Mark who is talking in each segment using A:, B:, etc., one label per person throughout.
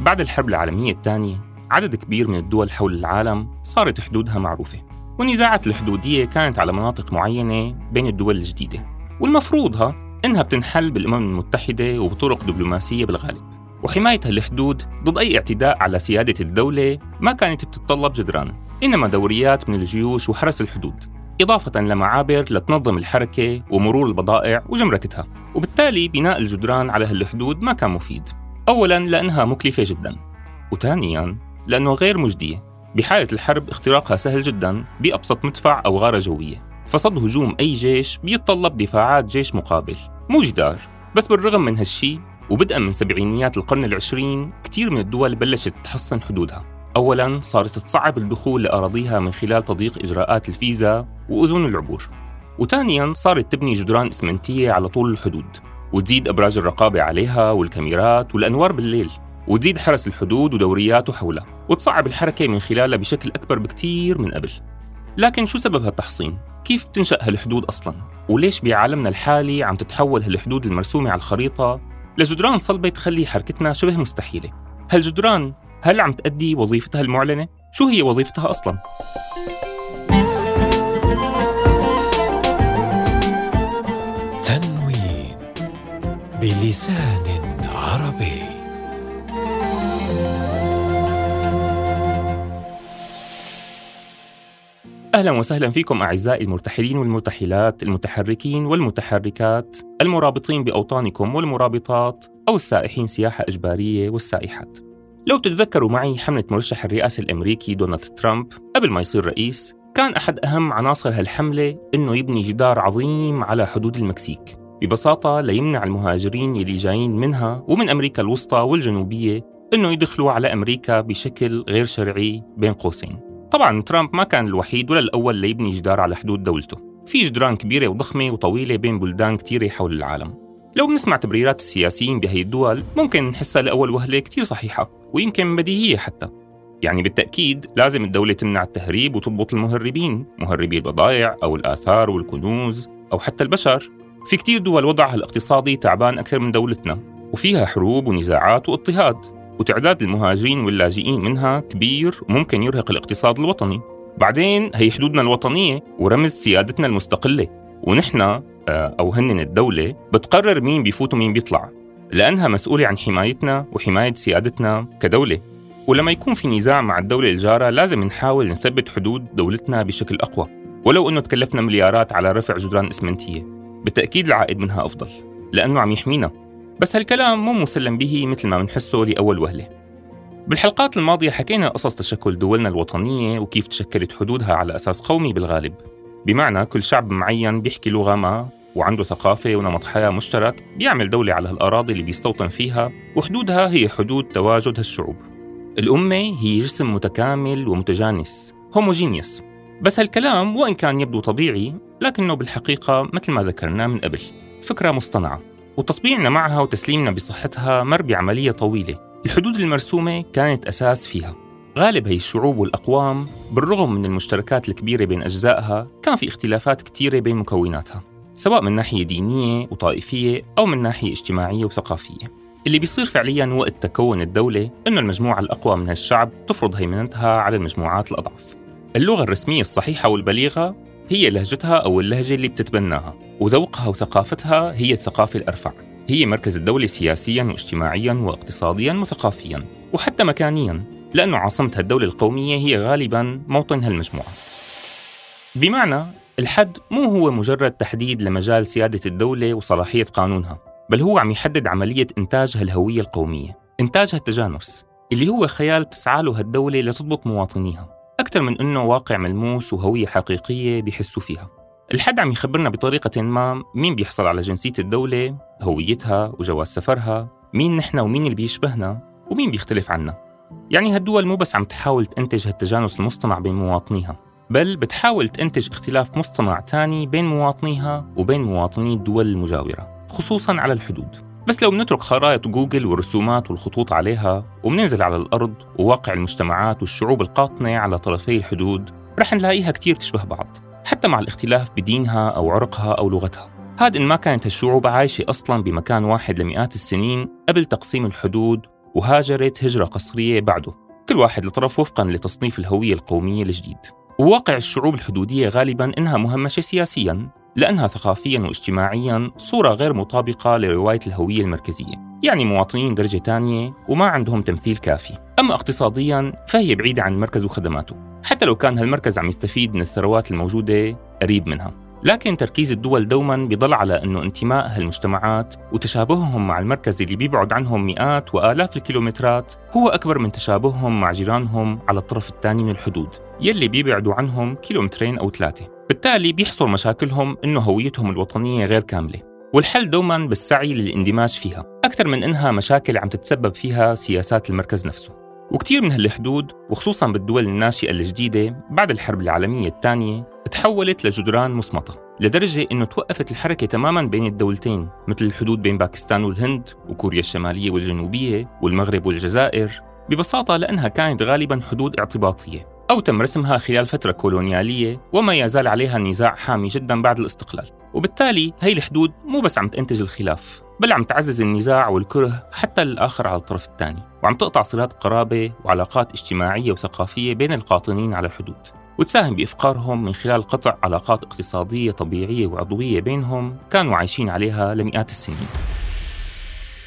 A: بعد الحرب العالمية الثانية عدد كبير من الدول حول العالم صارت حدودها معروفة والنزاعات الحدودية كانت على مناطق معينة بين الدول الجديدة والمفروضها إنها بتنحل بالأمم المتحدة وبطرق دبلوماسية بالغالب وحماية هالحدود ضد أي اعتداء على سيادة الدولة ما كانت بتتطلب جدران إنما دوريات من الجيوش وحرس الحدود إضافة لمعابر لتنظم الحركة ومرور البضائع وجمركتها وبالتالي بناء الجدران على هالحدود ما كان مفيد. أولاً لأنها مكلفة جداً وثانياً لأنه غير مجدية. بحالة الحرب اختراقها سهل جداً بأبسط مدفع أو غارة جوية فصد هجوم أي جيش بيتطلب دفاعات جيش مقابل. مو جدار بس بالرغم من هالشي وبدءا من سبعينيات القرن العشرين كتير من الدول بلشت تحصن حدودها. أولا صارت تصعب الدخول لأراضيها من خلال تضييق إجراءات الفيزا وأذون العبور. وثانيا صارت تبني جدران إسمنتية على طول الحدود. وتزيد أبراج الرقابة عليها والكاميرات والأنوار بالليل وتزيد حرس الحدود ودورياته حولها وتصعب الحركة من خلالها بشكل أكبر بكتير من قبل لكن شو سبب هالتحصين؟ كيف بتنشأ هالحدود أصلاً؟ وليش بعالمنا الحالي عم تتحول هالحدود المرسومة على الخريطة لجدران صلبة تخلي حركتنا شبه مستحيلة هالجدران هل عم تأدي وظيفتها المعلنة؟ شو هي وظيفتها أصلاً؟
B: بلسان عربي
A: أهلا وسهلا فيكم أعزائي المرتحلين والمرتحلات، المتحركين والمتحركات، المرابطين بأوطانكم والمرابطات أو السائحين سياحة إجبارية والسائحات. لو تتذكروا معي حملة مرشح الرئاسة الأمريكي دونالد ترامب قبل ما يصير رئيس، كان أحد أهم عناصر هالحملة إنه يبني جدار عظيم على حدود المكسيك، ببساطة ليمنع المهاجرين يلي جايين منها ومن أمريكا الوسطى والجنوبية إنه يدخلوا على أمريكا بشكل غير شرعي بين قوسين. طبعا ترامب ما كان الوحيد ولا الأول ليبني جدار على حدود دولته. في جدران كبيرة وضخمة وطويلة بين بلدان كتيرة حول العالم. لو بنسمع تبريرات السياسيين بهي الدول ممكن نحسها لأول وهلة كتير صحيحة ويمكن بديهية حتى. يعني بالتأكيد لازم الدولة تمنع التهريب وتضبط المهربين مهربي البضائع أو الآثار والكنوز أو حتى البشر. في كتير دول وضعها الاقتصادي تعبان أكثر من دولتنا وفيها حروب ونزاعات واضطهاد وتعداد المهاجرين واللاجئين منها كبير وممكن يرهق الاقتصاد الوطني. بعدين هي حدودنا الوطنية ورمز سيادتنا المستقلة ونحن آه، أو هن الدولة بتقرر مين بيفوت ومين بيطلع لأنها مسؤولة عن حمايتنا وحماية سيادتنا كدولة. ولما يكون في نزاع مع الدولة الجارة لازم نحاول نثبت حدود دولتنا بشكل أقوى. ولو أنه تكلفنا مليارات على رفع جدران إسمنتية. بالتأكيد العائد منها أفضل لأنه عم يحمينا. بس هالكلام مو مسلم به مثل ما بنحسه لأول وهلة. بالحلقات الماضية حكينا قصص تشكل دولنا الوطنية وكيف تشكلت حدودها على أساس قومي بالغالب. بمعنى كل شعب معين بيحكي لغة ما وعنده ثقافة ونمط حياة مشترك بيعمل دولة على هالأراضي اللي بيستوطن فيها وحدودها هي حدود تواجد هالشعوب. الأمة هي جسم متكامل ومتجانس هوموجينيوس بس هالكلام وإن كان يبدو طبيعي لكنه بالحقيقة مثل ما ذكرنا من قبل. فكرة مصطنعة وتطبيعنا معها وتسليمنا بصحتها مر بعملية طويلة الحدود المرسومة كانت أساس فيها. غالب هي الشعوب والأقوام بالرغم من المشتركات الكبيرة بين أجزائها كان في اختلافات كثيرة بين مكوناتها سواء من ناحية دينية وطائفية أو من ناحية اجتماعية وثقافية. اللي بيصير فعليا وقت تكون الدولة إنه المجموعة الأقوى من هالشعب تفرض هيمنتها على المجموعات الأضعف اللغة الرسمية الصحيحة والبليغة هي لهجتها أو اللهجة اللي بتتبناها وذوقها وثقافتها هي الثقافة الأرفع. هي مركز الدولة سياسيا واجتماعيا واقتصاديا وثقافيا وحتى مكانيا لأنه عاصمة الدولة القومية هي غالبا موطن هالمجموعة بمعنى الحد مو هو مجرد تحديد لمجال سيادة الدولة وصلاحية قانونها بل هو عم يحدد عملية إنتاج هالهوية القومية إنتاج هالتجانس اللي هو خيال بتسعى له هالدولة لتضبط مواطنيها. أكثر من أنه واقع ملموس وهوية حقيقية بيحسوا فيها. الحد عم يخبرنا بطريقة ما مين بيحصل على جنسية الدولة هويتها وجواز سفرها مين نحن ومين اللي بيشبهنا ومين بيختلف عنا. يعني هالدول مو بس عم تحاول تنتج هالتجانس المصطنع بين مواطنيها بل بتحاول تنتج اختلاف مصطنع تاني بين مواطنيها وبين مواطني الدول المجاورة خصوصا على الحدود. بس لو بنترك خرائط جوجل والرسومات والخطوط عليها وبننزل على الأرض وواقع المجتمعات والشعوب القاطنة على طرفي الحدود رح نلاقيها كتير تشبه بعض حتى مع الاختلاف بدينها أو عرقها أو لغتها. هاد إن ما كانت الشعوب عايشة أصلا بمكان واحد لمئات السنين قبل تقسيم الحدود وهاجرت هجرة قسرية بعده. كل واحد لطرف وفقا لتصنيف الهوية القومية الجديد. وواقع الشعوب الحدودية غالبا إنها مهمشة سياسيا. لأنها ثقافيا واجتماعيا صورة غير مطابقة لرواية الهوية المركزية يعني مواطنين درجة تانية وما عندهم تمثيل كافي. أما اقتصاديا فهي بعيدة عن المركز وخدماته حتى لو كان هالمركز عم يستفيد من الثروات الموجودة قريب منها. لكن تركيز الدول دوما بيضل على إنه انتماء هالمجتمعات وتشابههم مع المركز اللي بيبعد عنهم مئات وآلاف الكيلومترات هو أكبر من تشابههم مع جيرانهم على الطرف الثاني من الحدود يلي بيبعدوا عنهم كيلومترين أو ثلاثة. بالتالي بيحصر مشاكلهم إنه هويتهم الوطنية غير كاملة والحل دوما بالسعي للإندماج فيها. أكثر من إنها مشاكل عم تتسبب فيها سياسات المركز نفسه. وكثير من هالحدود وخصوصا بالدول الناشئة الجديدة بعد الحرب العالمية الثانية تحولت لجدران مصمتة لدرجة أنه توقفت الحركة تماما بين الدولتين مثل الحدود بين باكستان والهند وكوريا الشمالية والجنوبية والمغرب والجزائر ببساطة لأنها كانت غالبا حدود اعتباطية. أو تم رسمها خلال فترة كولونيالية وما يزال عليها نزاع حامي جدا بعد الاستقلال. وبالتالي هي الحدود مو بس عم تنتج الخلاف بل عم تعزز النزاع والكره حتى للآخر على الطرف الثاني. وعم تقطع صلات قرابة وعلاقات اجتماعية وثقافية بين القاطنين على الحدود وتساهم بإفقارهم من خلال قطع علاقات اقتصادية طبيعية وعضوية بينهم كانوا عايشين عليها لمئات السنين.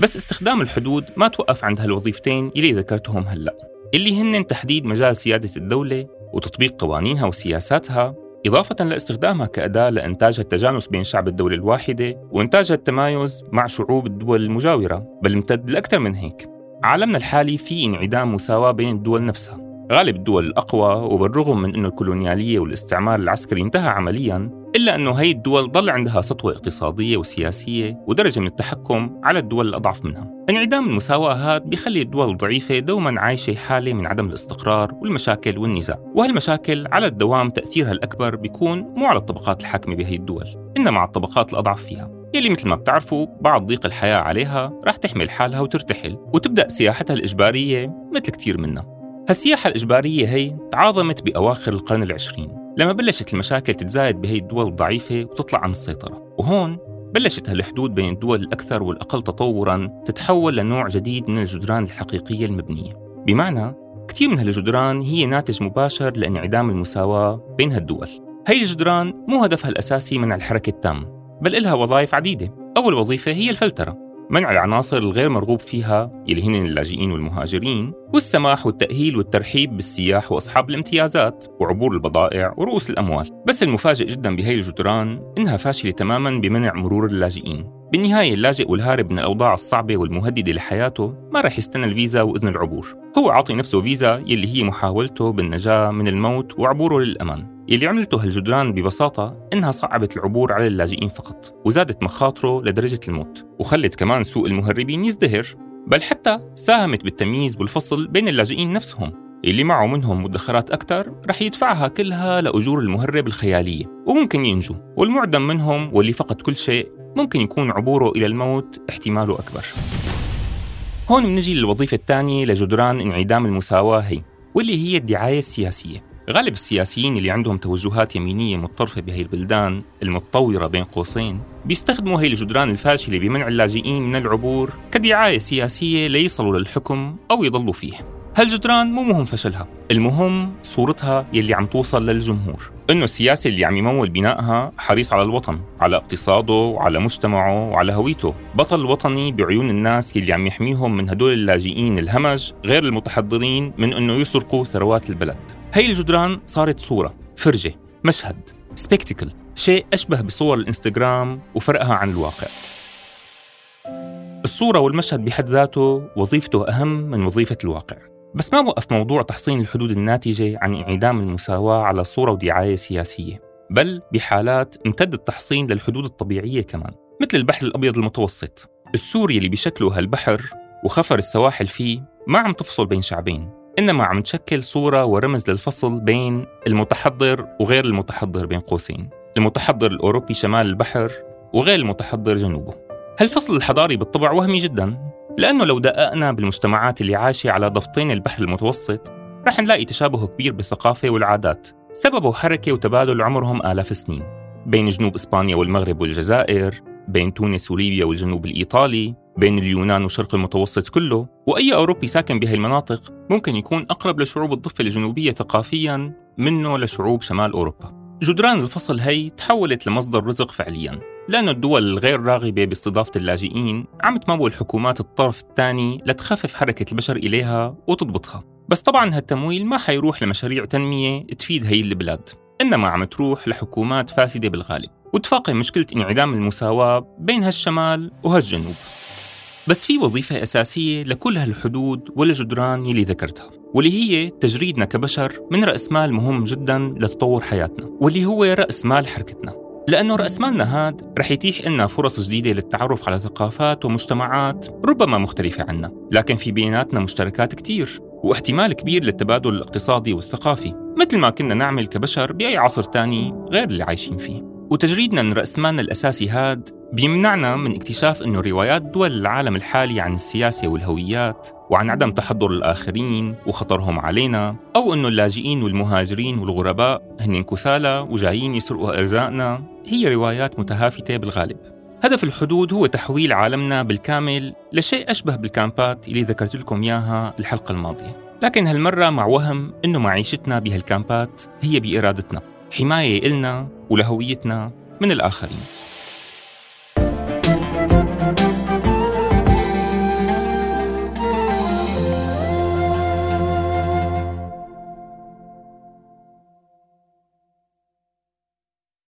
A: بس استخدام الحدود ما توقف عند هالوظيفتين اللي ذكرتهم هلأ. اللي هن تحديد مجال سيادة الدولة وتطبيق قوانينها وسياساتها إضافة لاستخدامها كأداة لإنتاج التجانس بين شعب الدولة الواحدة وإنتاج التمايز مع شعوب الدول المجاورة بل امتد لأكثر من هيك. عالمنا الحالي في انعدام مساواة بين الدول نفسها. غالب الدول الأقوى وبالرغم من أنه الكولونيالية والاستعمار العسكري انتهى عمليا إلا أنه هي الدول ضل عندها سطوة اقتصادية وسياسية ودرجة من التحكم على الدول الأضعف منها. انعدام المساواة هذا بيخلي الدول الضعيفة دوما عايشة حالة من عدم الاستقرار والمشاكل والنزاع. وهالمشاكل على الدوام تأثيرها الأكبر بيكون مو على الطبقات الحاكمة بهي الدول إنما على الطبقات الأضعف فيها. يلي مثل ما بتعرفوا بعد ضيق الحياة عليها رح تحمل حالها وترتحل وتبدأ سياحتها الإجبارية مثل كتير منا. هالسياحة الإجبارية هي تعاظمت بأواخر القرن العشرين لما بلشت المشاكل تتزايد بهي الدول الضعيفة وتطلع عن السيطرة. وهون بلشت هالحدود بين الدول الأكثر والأقل تطوراً تتحول لنوع جديد من الجدران الحقيقية المبنية. بمعنى كثير من هالجدران هي ناتج مباشر لانعدام المساواة بين هالدول. هي الجدران مو هدفها الأساسي منع الحركة التام بل إلها وظائف عديدة. أول وظيفة هي الفلترة. منع العناصر الغير مرغوب فيها يلي هن اللاجئين والمهاجرين والسماح والتأهيل والترحيب بالسياح وأصحاب الامتيازات وعبور البضائع ورؤوس الأموال. بس المفاجئ جدا بهي الجدران إنها فاشلة تماما بمنع مرور اللاجئين. بالنهاية اللاجئ والهارب من الأوضاع الصعبة والمهددة لحياته ما رح يستنى الفيزا وإذن العبور. هو عاطي نفسه فيزا يلي هي محاولته بالنجاة من الموت وعبوره للأمان يلي عملته هالجدران ببساطة إنها صعبت العبور على اللاجئين فقط وزادت مخاطره لدرجة الموت وخلت كمان سوق المهربين يزدهر بل حتى ساهمت بالتمييز والفصل بين اللاجئين نفسهم. اللي معه منهم مدخرات أكثر رح يدفعها كلها لأجور المهرب الخيالية وممكن ينجو. والمعدم منهم واللي فقد كل شيء ممكن يكون عبوره إلى الموت احتماله أكبر. هون بنجي للوظيفة الثانية لجدران انعدام المساواة هي واللي هي الدعاية السياسية. غالب السياسيين اللي عندهم توجهات يمينية متطرفة بهي البلدان المتطورة بين قوسين بيستخدموا هي الجدران الفاشلة بمنع اللاجئين من العبور كدعاية سياسية ليصلوا للحكم أو يضلوا فيه. هالجدران مو مهم فشلها المهم صورتها يلي عم توصل للجمهور. إنه السياسي اللي عم يمول بنائها حريص على الوطن على اقتصاده وعلى مجتمعه وعلى هويته. بطل وطني بعيون الناس يلي عم يحميهم من هدول اللاجئين الهمج غير المتحضرين من إنه يسرقوا ثروات البلد. هي الجدران صارت صورة فرجة مشهد سبيكتيكل شيء أشبه بصور الإنستغرام وفرقها عن الواقع. الصورة والمشهد بحد ذاته وظيفته أهم من وظيفة الواقع. بس ما وقف موضوع تحصين الحدود الناتجة عن انعدام المساواة على صورة ودعاية سياسية بل بحالات امتد التحصين للحدود الطبيعية كمان مثل البحر الأبيض المتوسط. السوري اللي بشكله هالبحر وخفر السواحل فيه ما عم تفصل بين شعبين. إنما عم تشكل صورة ورمز للفصل بين المتحضر وغير المتحضر بين قوسين المتحضر الأوروبي شمال البحر وغير المتحضر جنوبه. هالفصل الحضاري بالطبع وهمي جدا لأنه لو دققنا بالمجتمعات اللي عايشة على ضفتين البحر المتوسط رح نلاقي تشابه كبير بالثقافة والعادات سببه حركة وتبادل عمرهم آلاف السنين. بين جنوب إسبانيا والمغرب والجزائر بين تونس وليبيا والجنوب الإيطالي بين اليونان وشرق المتوسط كله وأي أوروبي ساكن بهي المناطق ممكن يكون أقرب لشعوب الضفة الجنوبية ثقافياً منه لشعوب شمال أوروبا. جدران الفصل هي تحولت لمصدر رزق فعلياً لأن الدول الغير راغبة باستضافة اللاجئين عم تمول حكومات الطرف الثاني لتخفف حركة البشر إليها وتضبطها. بس طبعا هالتمويل ما حيروح لمشاريع تنمية تفيد هي البلاد إنما عم تروح لحكومات فاسدة بالغالب. وتفاقم مشكلة انعدام المساواة بين هالشمال وهالجنوب. بس في وظيفة أساسية لكل هالحدود والجدران يلي ذكرتها واللي هي تجريدنا كبشر من رأس مال مهم جدا لتطور حياتنا واللي هو رأس مال حركتنا. لأنه رأس مالنا هاد رح يتيح لنا فرص جديدة للتعرف على ثقافات ومجتمعات ربما مختلفة عنا لكن في بيناتنا مشتركات كتير واحتمال كبير للتبادل الاقتصادي والثقافي مثل ما كنا نعمل كبشر بأي عصر تاني غير اللي عايشين فيه. وتجريدنا من رأس مالنا الأساسي هاد بيمنعنا من اكتشاف أنه روايات دول العالم الحالي عن السياسة والهويات وعن عدم تحضر الآخرين وخطرهم علينا أو أنه اللاجئين والمهاجرين والغرباء هن كسالى وجايين يسرقوا أرزاقنا هي روايات متهافتة بالغالب. هدف الحدود هو تحويل عالمنا بالكامل لشيء أشبه بالكامبات اللي ذكرت لكم إياها الحلقة الماضية. لكن هالمرة مع وهم أنه معيشتنا بهالكامبات هي بإرادتنا. حماية إلنا ولهويتنا من الآخرين.